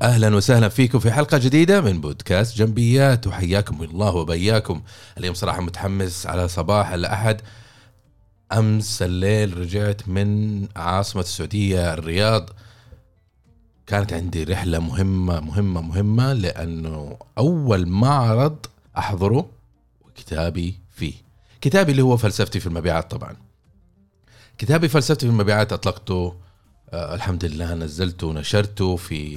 واهلا وسهلا فيكم في حلقة جديدة من بودكاست جنبيات. وحياكم الله وبياكم. اليوم صراحة متحمس على صباح الأحد. أمس الليل رجعت من عاصمة السعودية الرياض. كانت عندي رحلة مهمة مهمة مهمة لأنه أول معرض أحضره وكتابي فيه. كتابي اللي هو فلسفتي في المبيعات طبعا. كتابي فلسفتي في المبيعات أطلقته آه الحمد لله نزلته ونشرته في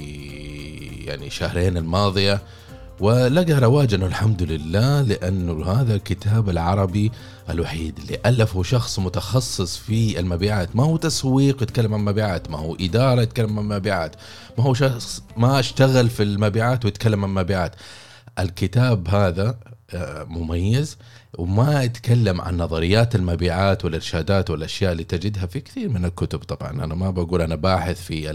يعني شهرين الماضية ولقى رواجا الحمد لله لأنه هذا الكتاب العربي الوحيد اللي ألفه شخص متخصص في المبيعات. ما هو تسويق يتكلم عن مبيعات ما هو إدارة يتكلم عن مبيعات ما هو شخص ما اشتغل في المبيعات ويتكلم عن مبيعات. الكتاب هذا مميز وما يتكلم عن نظريات المبيعات والإرشادات والأشياء اللي تجدها في كثير من الكتب. طبعا أنا ما بقول أنا باحث في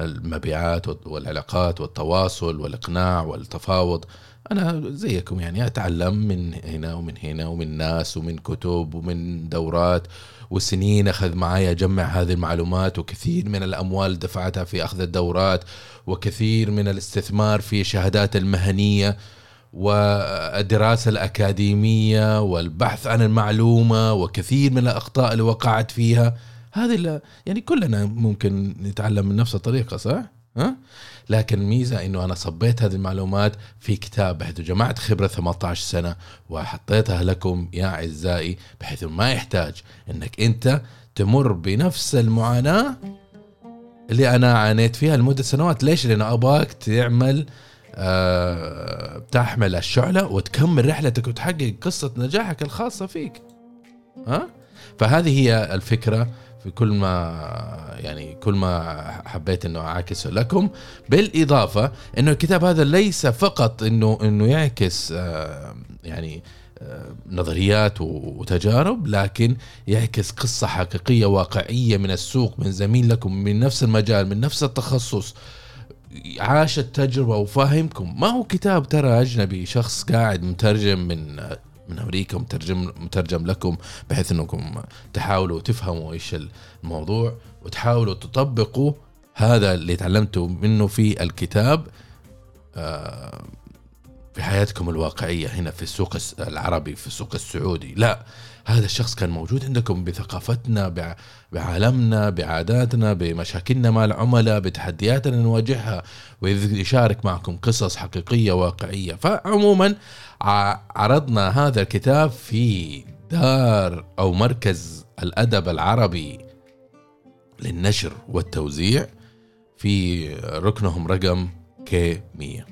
المبيعات والعلاقات والتواصل والإقناع والتفاوض. أنا زيكم يعني أتعلم من هنا ومن هنا ومن ناس ومن كتب ومن دورات وسنين أخذ معي أجمع هذه المعلومات وكثير من الأموال دفعتها في أخذ الدورات وكثير من الاستثمار في شهادات المهنية. والدراسة الأكاديمية والبحث عن المعلومة وكثير من الأخطاء اللي وقعت فيها هذه يعني كلنا ممكن نتعلم من نفس الطريقة صح؟ ها؟ لكن ميزة إنه أنا صبيت هذه المعلومات في كتاب بحيث جمعت خبرة 18 سنة وحطيتها لكم يا أعزائي بحيث ما يحتاج إنك أنت تمر بنفس المعاناة اللي أنا عانيت فيها لمدة سنوات ليش؟ لأنه ابغاك تعمل تحمل الشعلة وتكمل رحلتك وتحقق قصة نجاحك الخاصة فيك. ها؟ فهذه هي الفكرة في كل ما يعني كل ما حبيت إنه اعاكسه لكم. بالإضافة إنه الكتاب هذا ليس فقط إنه إنه يعكس آه، يعني آه، نظريات وتجارب لكن يعكس قصة حقيقية واقعية من السوق من زميل لكم من نفس المجال من نفس التخصص. عاش التجربة وفاهمكم ما هو كتاب ترى أجنبي شخص قاعد مترجم من من أمريكا مترجم مترجم لكم بحيث أنكم تحاولوا تفهموا إيش الموضوع وتحاولوا تطبقوا هذا اللي تعلمتوا منه في الكتاب آه، في حياتكم الواقعية هنا في السوق العربي في السوق السعودي. لا هذا الشخص كان موجود عندكم بثقافتنا بعالمنا بعاداتنا بمشاكلنا مع العملاء بتحدياتنا نواجهها ويشارك معكم قصص حقيقية واقعية. فعموما عرضنا هذا الكتاب في دار أو مركز الأدب العربي للنشر والتوزيع في ركنهم رقم كي 100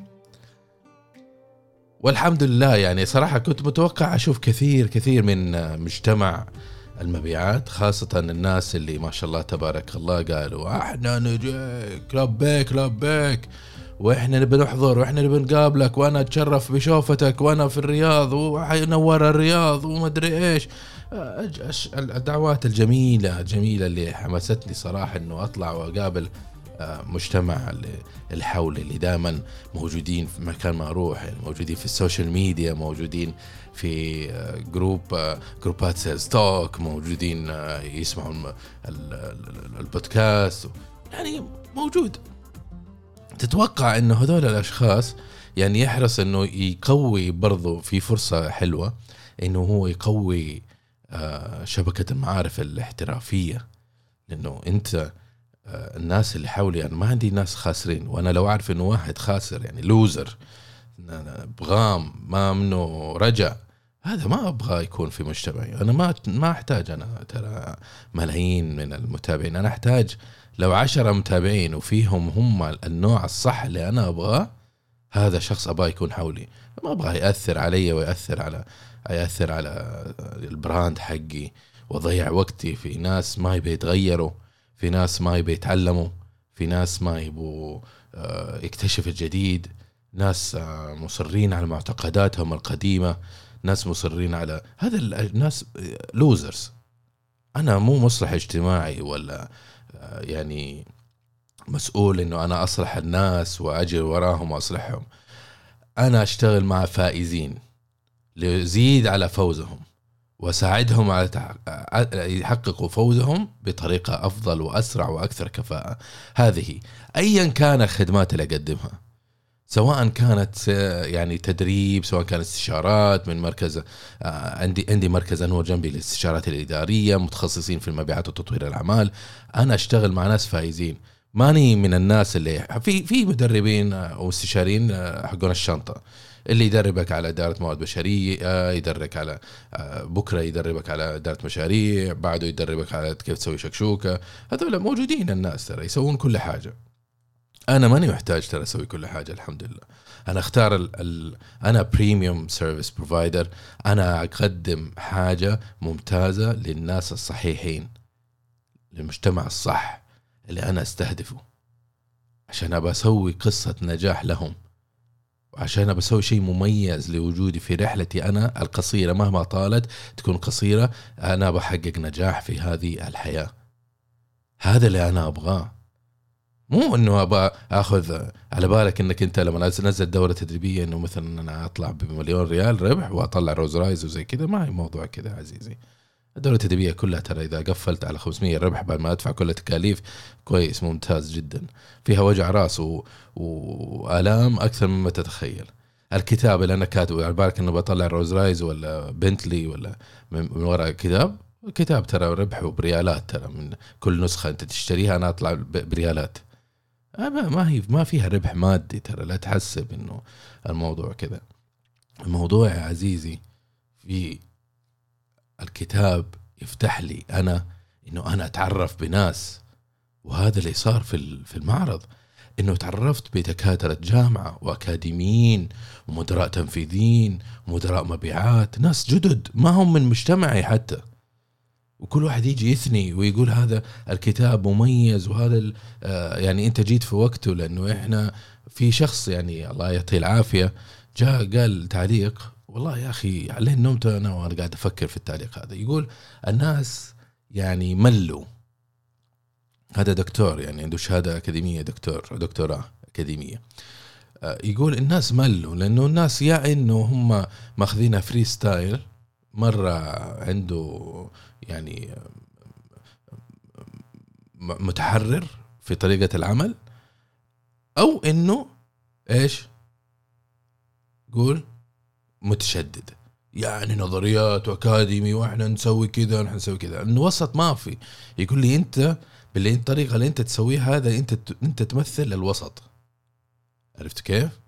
والحمد لله يعني صراحة كنت متوقع أشوف كثير كثير من مجتمع المبيعات خاصة الناس اللي ما شاء الله تبارك الله قالوا إحنا نجيك لبيك لبيك وإحنا نبي نحضر وإحنا نبي نقابلك وأنا أتشرف بشوفتك وأنا في الرياض ونور الرياض وما أدري إيش. الدعوات الجميلة الجميلة اللي حمستني صراحة إنه أطلع وأقابل مجتمع اللي حولي اللي دائما موجودين في مكان ما أروح يعني موجودين في ال social media موجودين في group جروبات Sales Talk موجودين يسمعوا البودكاست يعني موجود. تتوقع انه هذول الأشخاص يعني يحرص إنه يقوي برضو في فرصة حلوة إنه هو يقوي آه، شبكة المعارف الاحترافية. لأنه أنت آه، الناس اللي حولي أنا ما عندي ناس خاسرين وأنا لو أعرف إنه واحد خاسر يعني لوزر بغام ما منه رجع هذا ما أبغى يكون في مجتمعي. أنا ما ما أحتاج أنا ترى ملايين من المتابعين. أنا أحتاج لو عشرة متابعين وفيهم هم النوع الصح اللي أنا أبغاه هذا شخص أبغى يكون حولي. ما أبغى يأثر علي ويأثر على يأثر على البراند حقي وأضيع وقتي في ناس ما يبي يتغيروا. في ناس ما يبي يتعلموا في ناس ما يبوا آه، يكتشف الجديد. ناس آه، مصرين على معتقداتهم القديمة ناس مصرين على هذا الناس لوزرز أنا مو مصلح اجتماعي ولا آه، يعني مسؤول إنه أنا أصلح الناس وأجي وراهم وأصلحهم. أنا أشتغل مع فائزين ليزيد على فوزهم. واساعدهم على يحققوا فوزهم بطريقة أفضل وأسرع وأكثر كفاءة. هذه ايا كان الخدمات اللي أقدمها. سواء كانت يعني تدريب سواء كانت استشارات من مركز آه، عندي عندي مركز أنور جنبي للاستشارات الإدارية متخصصين في المبيعات وتطوير الأعمال. أنا أشتغل مع ناس فايزين. ماني من الناس اللي في في مدربين أو استشاريين آه، حقون الشنطة اللي يدربك على إدارة موارد بشرية آه، يدربك على بكرة يدربك على إدارة مشاريع بعده يدربك على كيف تسوي شكشوكة. هذول موجودين الناس ترى يسوون كل حاجة. أنا ماني محتاج ترى أسوي كل حاجة الحمد لله أنا أختار ال ال أنا premium service provider أنا أقدم حاجة ممتازة للناس الصحيحين للمجتمع الصح. اللي أنا أستهدفه. عشان ابى أسوي قصة نجاح لهم. وعشان ابى أسوي شيء مميز لوجودي في رحلتي أنا القصيرة. مهما طالت تكون قصيرة أنا بحقق نجاح في هذه الحياة. هذا اللي أنا أبغاه. مو إنه أبغى أخذ على بالك إنك أنت لما تنزل دورة تدريبية إنه مثلا أنا أطلع بمليون ريال ربح وأطلع Rolls Royce وزي كذا. ما هي موضوع كذا عزيزي. الدوره التدريبيه كلها ترى إذا قفلت على 500 ربح بعد ما أدفع كل التكاليف كويس ممتاز جدا. فيها وجع راس و... وآلام أكثر مما تتخيل. الكتاب اللي أنا كاتبه على بالك إنه بطلع Rolls Royce ولا بنتلي ولا من وراء كتاب؟ كتاب ترى ربحه بريالات ترى من كل نسخة أنت تشتريها أنا أطلع بريالات. ما هي ما فيها ربح مادي ترى لا تحسب إنه الموضوع كذا. الموضوع يا عزيزي في الكتاب يفتح لي أنا إنه أنا أتعرف بناس. وهذا اللي صار في في المعرض إنه تعرفت بدكاترة جامعة وأكاديميين ومدراء تنفيذيين ومدراء مبيعات ناس جدد ما هم من مجتمعي حتى. وكل واحد يجي يثني ويقول هذا الكتاب مميز وهذا آه، يعني أنت جيت في وقته لأنه إحنا في شخص يعني الله يعطيه العافية جاء قال تعليق والله يا أخي عليه نمت أنا وأنا قاعد أفكر في التعليق هذا. يقول الناس يعني ملوا. هذا دكتور يعني عنده شهادة أكاديمية دكتور دكتوراه أكاديمية. آه، يقول الناس ملوا لأنه الناس يا إنه هم ماخذينها freestyle مرة عنده يعني متحرر في طريقة العمل. أو إنه إيش؟ قول متشدد. يعني نظريات وأكاديمي وإحنا نسوي كذا ونحن نسوي كذا. انه وسط ما في. يقول لي أنت بالطريقة اللي أنت تسويها هذا أنت أنت تمثل الوسط عرفت كيف؟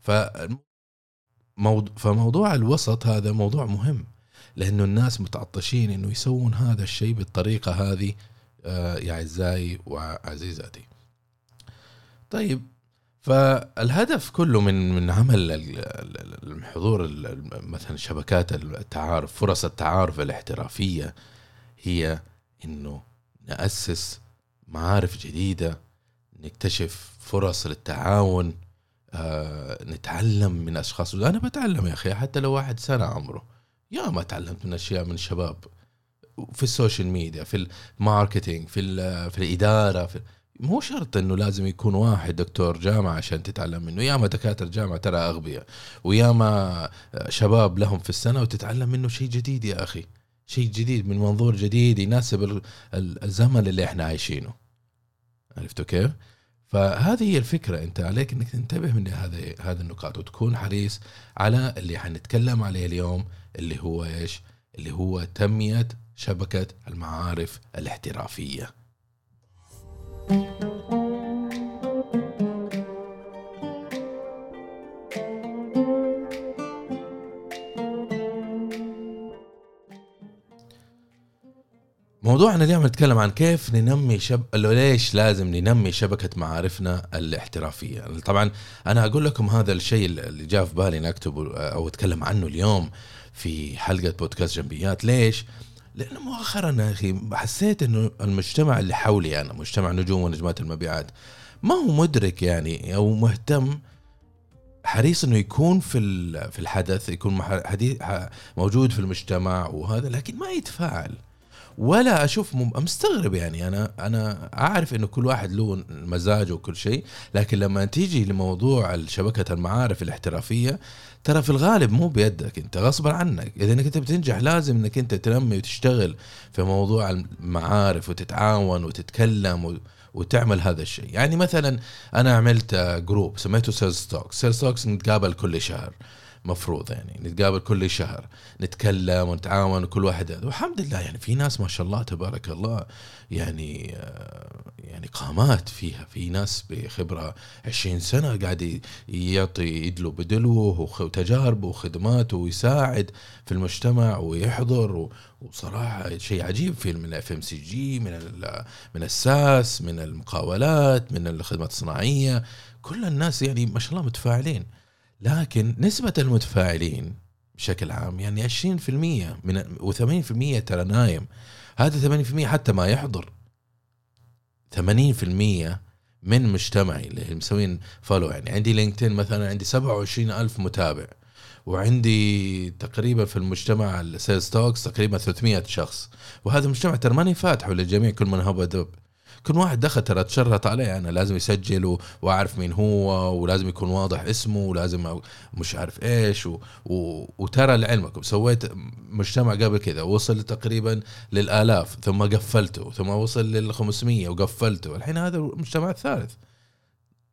ف فموضوع الوسط هذا موضوع مهم. لأنه الناس متعطشين إنه يسوون هذا الشيء بالطريقة هذه آه، يا اعزائي وعزيزاتي. طيب فالهدف كله من من عمل الحضور مثلا شبكات التعارف فرص التعارف الاحترافية هي إنه نأسس معارف جديدة نكتشف فرص للتعاون آه، نتعلم من أشخاص. أنا بتعلم يا أخي حتى لو واحد سنة عمره. يا ما تعلمت من أشياء من الشباب في ال social media في ال marketing في في الإدارة في مو شرط إنه لازم يكون واحد دكتور جامعة عشان تتعلم منه. ياما دكاترة جامعة ترى أغبياء وياما شباب لهم في السنة وتتعلم منه شيء جديد يا أخي. شيء جديد من منظور جديد يناسب الزمن اللي إحنا عايشينه. عرفتوا كيف؟ فهذه هي الفكرة. أنت عليك أنك تنتبه من هذه هذه النقاط وتكون حريص على اللي حنتكلم عليه اليوم اللي هو إيش؟ اللي هو تنمية شبكة المعارف الاحترافية. موضوعنا اليوم نتكلم عن كيف ننمي شب ليش لازم ننمي شبكة معارفنا الاحترافية. طبعا أنا أقول لكم هذا الشيء اللي جاء في بالي نكتب أو أتكلم عنه اليوم في حلقة بودكاست جنبيات. ليش؟ لأنه مؤخرا يا أخي حسيت إنه المجتمع اللي حولي أنا مجتمع نجوم ونجمات المبيعات ما هو مدرك يعني أو مهتم حريص إنه يكون في في الحدث يكون موجود في المجتمع وهذا لكن ما يتفاعل. ولا أشوف مستغرب يعني. أنا أنا أعرف إنه كل واحد له مزاجه وكل شيء لكن لما تيجي لموضوع شبكه المعارف الاحترافية ترى في الغالب مو بيدك أنت غصبا عنك. إذا إنك أنت بتنجح لازم إنك أنت تنمي وتشتغل في موضوع المعارف وتتعاون وتتكلم وتعمل هذا الشيء. يعني مثلا أنا عملت group سميته Sales Talks Sales Talks نتقابل كل شهر. مفروض يعني. نتقابل كل شهر نتكلم ونتعاون وكل واحد والحمد لله يعني في ناس ما شاء الله تبارك الله يعني آه، يعني قامات فيها. في ناس بخبرة 20 سنة قاعد يعطي يدلو بدلوه وتجاربه وخدماته ويساعد في المجتمع ويحضر وصراحة شيء عجيب. في من ال FMCG من من ال SaaS من المقاولات من الخدمات الصناعية. كل الناس يعني ما شاء الله متفاعلين. لكن نسبة المتفاعلين بشكل عام يعني 20% من و80% ترى نايم. هذا 80% حتى ما يحضر. 80% من مجتمعي اللي مسوين follow يعني عندي LinkedIn مثلا عندي 27 ألف متابع. وعندي تقريبا في المجتمع ال Sales Talks تقريبا 300 شخص. وهذا المجتمع ترى ماني فاتحه للجميع كل من هو دب. كل واحد دخل ترى تشرط عليه أنا لازم يسجل وأعرف مين هو ولازم يكون واضح اسمه ولازم مش عارف إيش و... و... وترى لعلمكم سويت مجتمع قبل كذا وصل تقريبا للآلاف ثم قفلته ثم وصل لل 500 وقفلته الحين هذا المجتمع الثالث.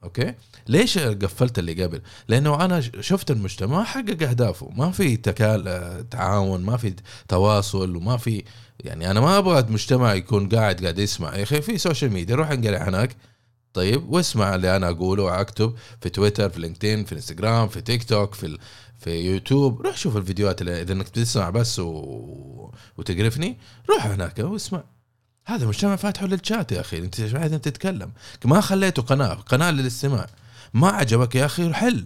أوكي؟ ليش قفلت اللي قبل؟ لأنه أنا شفت المجتمع حقق أهدافه. ما في تعاون ما في تواصل وما في يعني أنا ما أبغى مجتمع يكون قاعد قاعد يسمع. يا أخي في social media روح انقلع هناك. طيب واسمع اللي أنا أقوله واكتب في تويتر في LinkedIn في انستغرام في تيك توك في في يوتيوب. روح شوف الفيديوهات اللي اذا إنك بتسمع بس و... وتقرفني. روح هناك واسمع. هذا مجتمع فاتحه للشات يا أخي أنت عايز تتكلم؟ ما خليته قناة قناة للاستماع. ما عجبك يا أخي حل.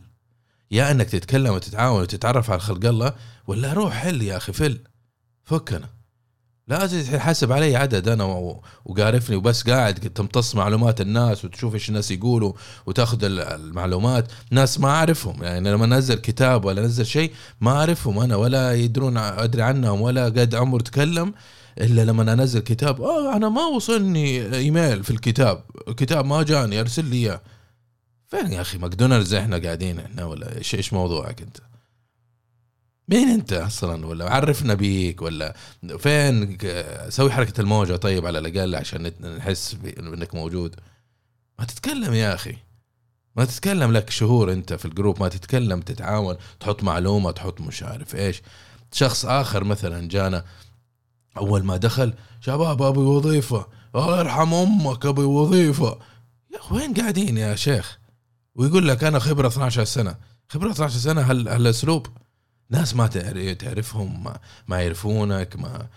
يا إنك تتكلم وتتعاون وتتعرف على خلق الله ولا روح حل يا أخي فل. فكنا. لازم تحسب علي عدد أنا وقارفني وبس قاعد تمتص معلومات الناس وتشوف إيش الناس يقولوا وتأخذ المعلومات. ناس ما أعرفهم يعني لما أنزل كتاب ولا أنزل شيء ما أعرفهم أنا ولا يدرون أدري عنهم ولا قد عمر تكلم إلا لما أنزل كتاب. آه أنا ما وصلني إيميل في الكتاب. الكتاب ما جاني أرسل لي إياه. فين يا أخي؟ ماكدونالدز إحنا قاعدين إحنا ولا إيش إيش موضوعك أنت؟ مين أنت أصلا؟ ولا عرفنا بيك ولا فين؟ سوي حركة الموجة طيب على الأقل عشان نحس إنك موجود. ما تتكلم يا أخي. ما تتكلم لك شهور أنت في ال group. ما تتكلم تتعاون تحط معلومة تحط مش عارف إيش. شخص آخر مثلا جانا أول ما دخل شباب أبي وظيفة. الله يرحم أمك أبي وظيفة. يا وين قاعدين يا شيخ؟ ويقول لك أنا خبرة 12 سنة. خبرة 12 سنة هل هالأسلوب. ناس ما تعرفهم ما, ما يعرفونك ما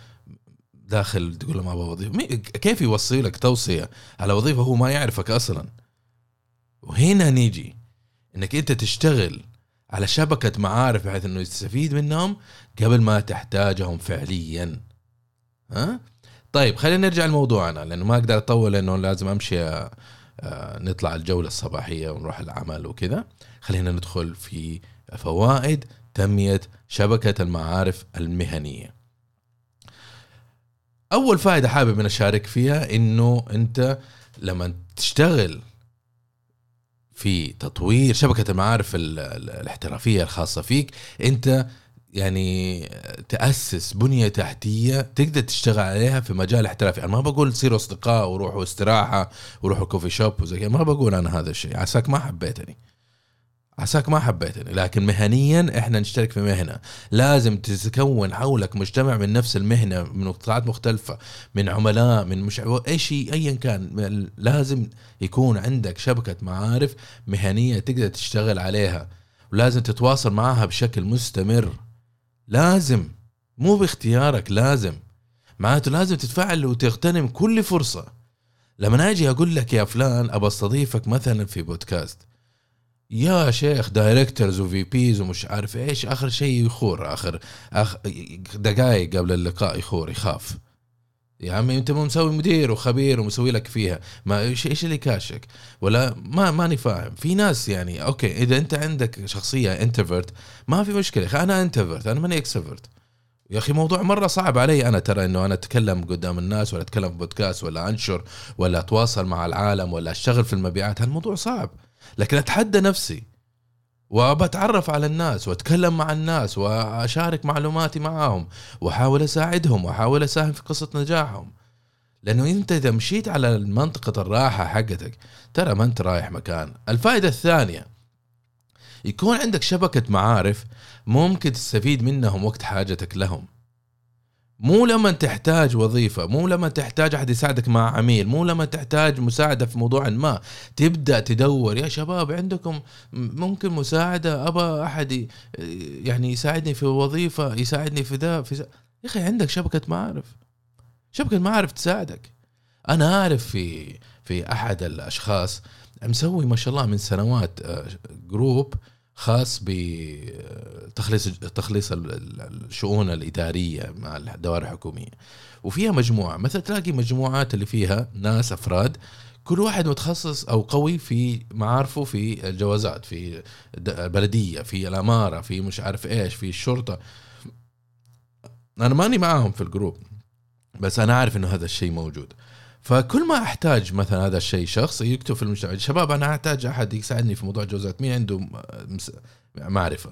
داخل تقول له ما أبغى وظيفه كيف يوصي لك توصية على وظيفة هو ما يعرفك أصلا؟ وهنا نيجي إنك أنت تشتغل على شبكة معارف بحيث إنه يستفيد منهم قبل ما تحتاجهم فعليا. ها؟ طيب خلينا نرجع لموضوعنا لأنه ما أقدر أطول لأنه لازم أمشي آه، نطلع الجولة الصباحية ونروح العمل وكذا. خلينا ندخل في فوائد تنمية شبكة المعارف المهنية. أول فائدة حابب أن أشارك فيها إنه أنت لما تشتغل في تطوير شبكة المعارف الاحترافية الخاصة فيك أنت يعني تأسس بنية تحتية تقدر تشتغل عليها في مجال احترافي أنا ما بقول تصيروا أصدقاء وروحوا استراحة وروحوا كوفي شوب وزي كذا ما بقول أنا هذا الشيء. عساك ما حبيتني. عساك ما حبيتني. لكن مهنيا إحنا نشترك في مهنة. لازم تتكون حولك مجتمع من نفس المهنة من قطاعات مختلفة من عملاء من مش أي شيء ايا كان. لازم يكون عندك شبكة معارف مهنية تقدر تشتغل عليها. ولازم تتواصل معها بشكل مستمر. لازم مو باختيارك لازم. معناته لازم تتفاعل وتغتنم كل فرصة. لما أجي أقول لك يا فلان أبى أستضيفك مثلا في بودكاست. يا شيخ directors و VPs ومش عارف إيش آخر شيء يخور آخر أخ دقائق قبل اللقاء يخور يخاف. يا عمي أنت مو مسوي مدير وخبير ومسوي لك فيها. ما إيش إيش اللي كاشك؟ ولا ما ماني فاهم. في ناس يعني أوكي إذا أنت عندك شخصية introvert ما في مشكلة. أنا introvert أنا ماني extrovert يا أخي موضوع مرة صعب علي أنا ترى إنه أنا أتكلم قدام الناس ولا أتكلم في بودكاست ولا أنشر ولا أتواصل مع العالم ولا أشتغل في المبيعات. هالموضوع صعب. لكن أتحدى نفسي وبتعرف على الناس واتكلم مع الناس وأشارك معلوماتي معاهم وأحاول أساعدهم وأحاول أساهم في قصة نجاحهم. لأنه أنت إذا مشيت على منطقه الراحة حقتك ترى ما أنت رايح مكان. الفائدة الثانية يكون عندك شبكة معارف ممكن تستفيد منهم وقت حاجتك لهم. مو لما تحتاج وظيفة مو لما تحتاج أحد يساعدك مع عميل مو لما تحتاج مساعدة في موضوع ما. تبدأ تدور يا شباب عندكم ممكن مساعدة؟ أبى أحد يعني يساعدني في وظيفة يساعدني في ذا في يا أخي عندك شبكة معارف. شبكة معارف تساعدك. أنا أعرف في في أحد الأشخاص مسوي ما شاء الله من سنوات جروب آه، خاص بتخليص تخليص الشؤون الإدارية مع الدوائر الحكومية. وفيها مجموعة مثلا تلاقي مجموعات اللي فيها ناس أفراد كل واحد متخصص أو قوي في معارفه في الجوازات في البلديه في الأمارة في مش عارف إيش في الشرطة. أنا ماني معاهم في ال group بس أنا عارف إنه هذا الشيء موجود. فكل ما أحتاج مثلا هذا الشيء شخص يكتب في المجتمع شباب أنا أحتاج أحد يساعدني في موضوع جوازات مين عنده معرفة.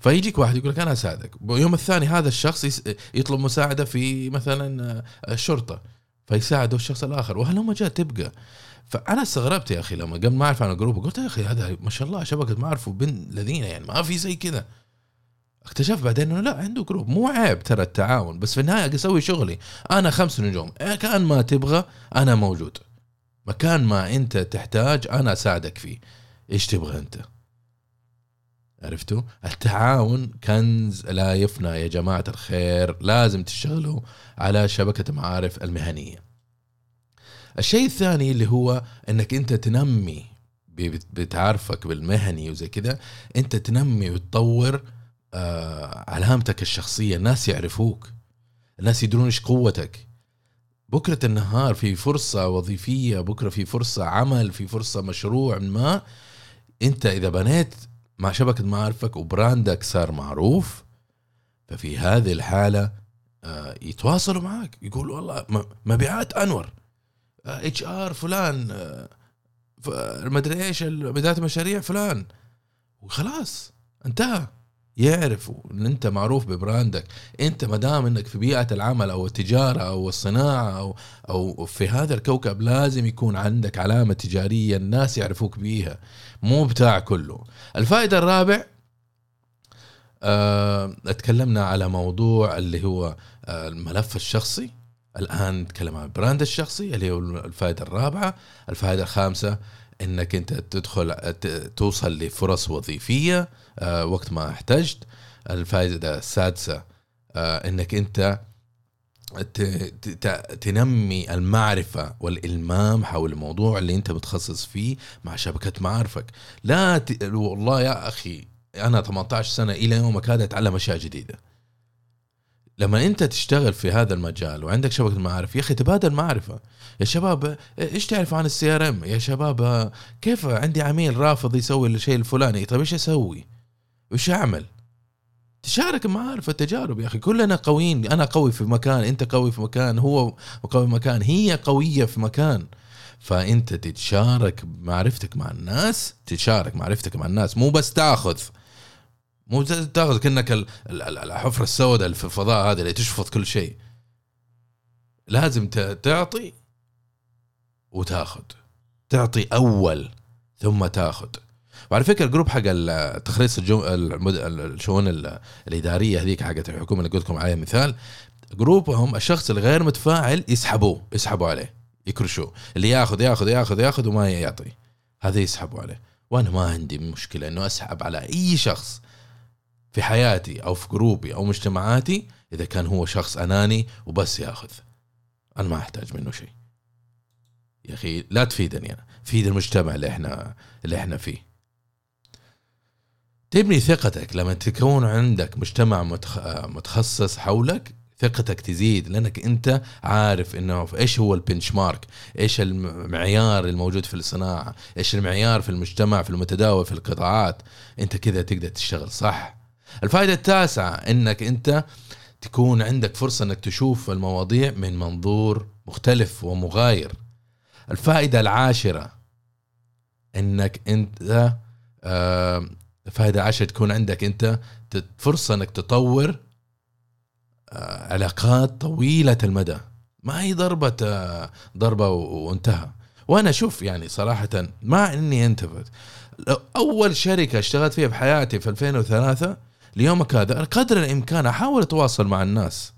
فيجيك واحد يقول لك أنا أساعدك. يوم الثاني هذا الشخص يطلب مساعدة في مثلا الشرطه فيساعده الشخص الآخر وهالمجال تبقى. فأنا استغربت يا أخي لما قبل ما أعرف عن ال group قلت يا أخي هذا ما شاء الله شبكة معرفه بين الذين يعني ما في زي كذا. اكتشفت بعدين إنه لا عنده جروب مو عيب ترى التعاون بس في النهاية أسوي شغلي. أنا خمس نجوم. إيه كان ما تبغى أنا موجود. مكان ما أنت تحتاج أنا أساعدك فيه. إيش تبغى أنت؟ عرفتوا؟ التعاون كنز لا يفنى يا جماعة الخير. لازم تشتغلوا على شبكة المعارف المهنية. الشيء الثاني اللي هو إنك أنت تنمي بتعرفك بالمهني وزي كذا أنت تنمي وتطور علامتك الشخصية الناس يعرفوك. الناس يدرون إيش قوتك. بكرة النهار في فرصة وظيفية بكرة في فرصة عمل في فرصة مشروع ما. أنت إذا بنيت مع شبكة معارفك وبراندك صار معروف ففي هذه الحالة آه يتواصلوا معك يقولوا والله مبيعات أنور. HR فلان آه مدري إيش بدايه مشاريع فلان. وخلاص انتهى. يعرفوا إن أنت معروف ب brand ك. أنت ما دام إنك في بيئة العمل أو التجارة أو الصناعة أو أو في هذا الكوكب لازم يكون عندك علامة تجارية الناس يعرفوك بيها. مو بتاع كله. الفائدة الرابع اتكلمنا على موضوع اللي هو آه، الملف الشخصي. الآن نتكلم عن البراند الشخصي اللي هو الفائدة الرابعة. الفائدة الخامسة إنك أنت تدخل توصل لفرص وظيفية آه، وقت ما احتجت. الفائدة السادسة آه، إنك أنت تنمي المعرفة والإلمام حول الموضوع اللي أنت متخصص فيه مع شبكة معارفك. لا ت... والله يا أخي أنا 18 سنة إلى يومك هذا أتعلم أشياء جديدة. لما انت تشتغل في هذا المجال وعندك شبكة معارف يا أخي تبادل معرفة. يا شباب إيش تعرف عن السي إر إم؟ يا شباب كيف عندي عميل رافض يسوي الشيء الفلاني؟ طيب إيش أسوي؟ وش أعمل؟ تشارك معارف التجارب يا أخي. كلنا قويين. أنا قوي في مكان أنت قوي في مكان هو قوي في مكان هي قوية في مكان. فأنت تتشارك معرفتك مع الناس تشارك معرفتك مع الناس. مو بس تاخذ. مو تاخذ كأنك الحفرة السوداء اللي في الفضاء هذه اللي تشفط كل شيء. لازم تعطي وتاخذ. تعطي أول ثم تاخذ. وعلى فكرة الجروب حق تخليص الشؤون الإدارية هذيك حقت الحكومة اللي قلت لكم عليها مثال جروبهم الشخص الغير متفاعل يسحبوه يسحبوا عليه يكرشوه. اللي ياخذ ياخذ ياخذ ياخذ وما يعطي. هذا يسحبوا عليه. وأنا ما عندي مشكلة إنه أسحب على أي شخص. في حياتي أو في جروبي أو مجتمعاتي إذا كان هو شخص أناني وبس ياخذ. أنا ما أحتاج منه شيء. يا أخي لا تفيدني أنا. فيد المجتمع اللي إحنا اللي إحنا فيه. تبني ثقتك. لما تكون عندك مجتمع متخصص حولك ثقتك تزيد لأنك أنت عارف إنه إيش هو البنش مارك إيش المعيار الموجود في الصناعة إيش المعيار في المجتمع في المتداول في القطاعات. أنت كذا تقدر تشتغل صح. الفائدة التاسعة إنك أنت تكون عندك فرصة إنك تشوف المواضيع من منظور مختلف ومغاير. الفائدة العاشرة إنك أنت آه، الفائده العاشره تكون عندك أنت فرصة إنك تطور آه، علاقات طويلة المدى. ما هي ضربة آه، ضربة وانتهى. وأنا أشوف يعني صراحة مع إني انتبهت أول شركة اشتغلت فيها بحياتي في 2003 ليومك هذا قدر الإمكان أحاول أتواصل مع الناس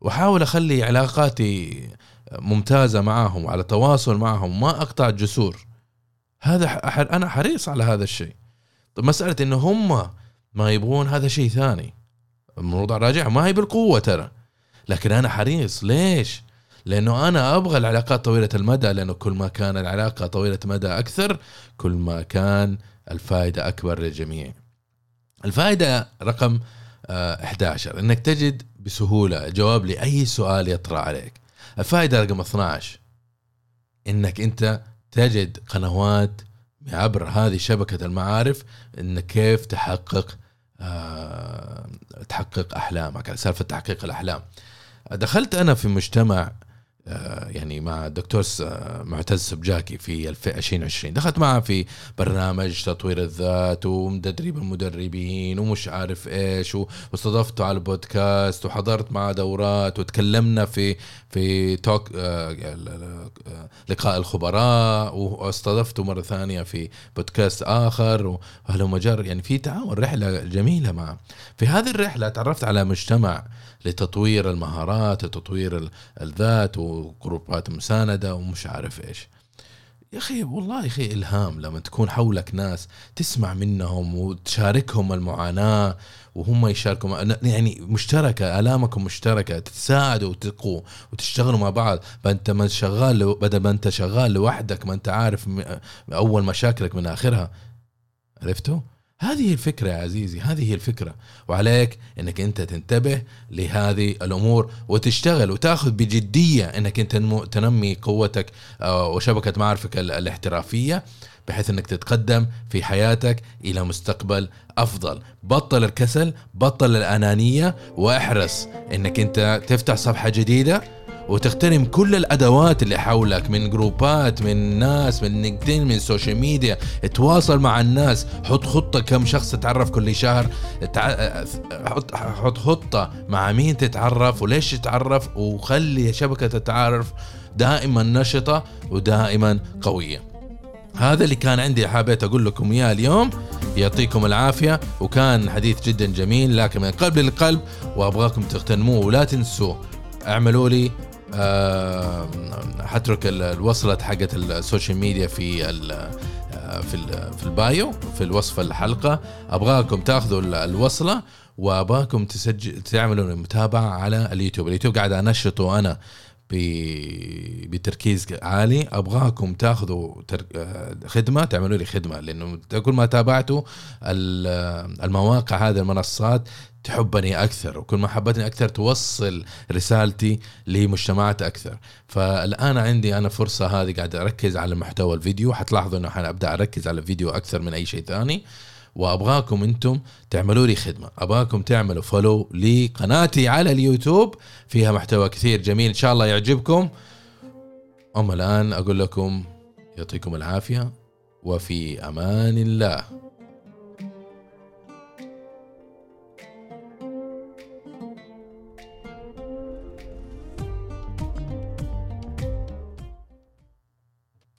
وأحاول أخلي علاقاتي ممتازة معهم وعلى تواصل معهم ما أقطع الجسور. هذا أنا حريص على هذا الشيء. طب مسألة إنه هم ما يبغون هذا شيء ثاني. الموضوع راجع ما هي بالقوة ترى. لكن أنا حريص ليش؟ لأنه أنا أبغى العلاقات طويلة المدى لأنه كل ما كان العلاقة طويلة مدى أكثر كل ما كان الفائدة أكبر للجميع. الفائدة رقم 11 آه، إنك تجد بسهولة جواب لأي سؤال يطرأ عليك. الفائدة رقم 12 إنك أنت تجد قنوات عبر هذه شبكة المعارف انك كيف تحقق أه تحقق أحلامك سالفة تحقيق الأحلام. دخلت أنا في مجتمع آه، يعني مع الدكتور معتز سبجاكي في 2020 دخلت معه في برنامج تطوير الذات ومدرب المدربين ومش عارف إيش واستضفته على البودكاست وحضرت معه دورات وتكلمنا في في توك آه، لقاء الخبراء واستضفته مرة ثانية في بودكاست آخر وهلو مجر يعني في تعاون رحلة جميلة معه. في هذه الرحلة تعرفت على مجتمع لتطوير المهارات وتطوير الذات وجروبات مساندة ومش عارف إيش. يا أخي والله يا أخي إلهام لما تكون حولك ناس تسمع منهم وتشاركهم المعاناة وهم يشاركوا يعني مشتركة آلامكم مشتركة تتساعدوا وتقوا وتشتغلوا مع بعض. فأنت ما شغال بدل ما أنت شغال لوحدك ما أنت عارف أول مشاكلك من آخرها. عرفتوا؟ هذه الفكرة يا عزيزي هذه هي الفكرة. وعليك إنك أنت تنتبه لهذه الأمور وتشتغل وتأخذ بجدية إنك أنت تنمي قوتك آه، وشبكة معرفك الاحترافية بحيث إنك تتقدم في حياتك إلى مستقبل أفضل. بطل الكسل بطل الأنانية وأحرص إنك أنت تفتح صفحة جديدة وتغتنم كل الأدوات اللي حولك من group ات من ناس من LinkedIn من social media تواصل مع الناس. حط خطة كم شخص تتعرف كل شهر. حط حط خطة مع مين تتعرف وليش تتعرف وخلي شبكة التعارف دائما نشطة ودائما قوية. هذا اللي كان عندي حابيت أقول لكم إياه اليوم. يعطيكم العافية. وكان حديث جدا جميل لكن من القلب للقلب وأبغاكم تغتنموه. ولا تنسوا اعملوا لي حترك الوصلة حقت ال social media في آه، في في ال bio في الوصف الحلقة. أبغاكم تأخذوا الوصلة وأبغاكم تسجل تعملوا متابعة على اليوتيوب. اليوتيوب قاعد أنشطه أنا بتركيز عالي. أبغاكم تاخذوا آه، خدمة تعملوا لي خدمة لأنه كل ما تابعتوا المواقع هذه المنصات تحبني أكثر وكل ما حبتني أكثر توصل رسالتي لمجتمعات أكثر. فالآن عندي أنا فرصة هذه قاعد أركز على محتوى الفيديو. حتلاحظوا إنه حابدا أركز على الفيديو أكثر من أي شيء ثاني. وأبغاكم أنتم تعملوا لي خدمة. أبغاكم تعملوا فولو لقناتي على اليوتيوب. فيها محتوى كثير جميل إن شاء الله يعجبكم. أما الآن أقول لكم يعطيكم العافية وفي أمان الله.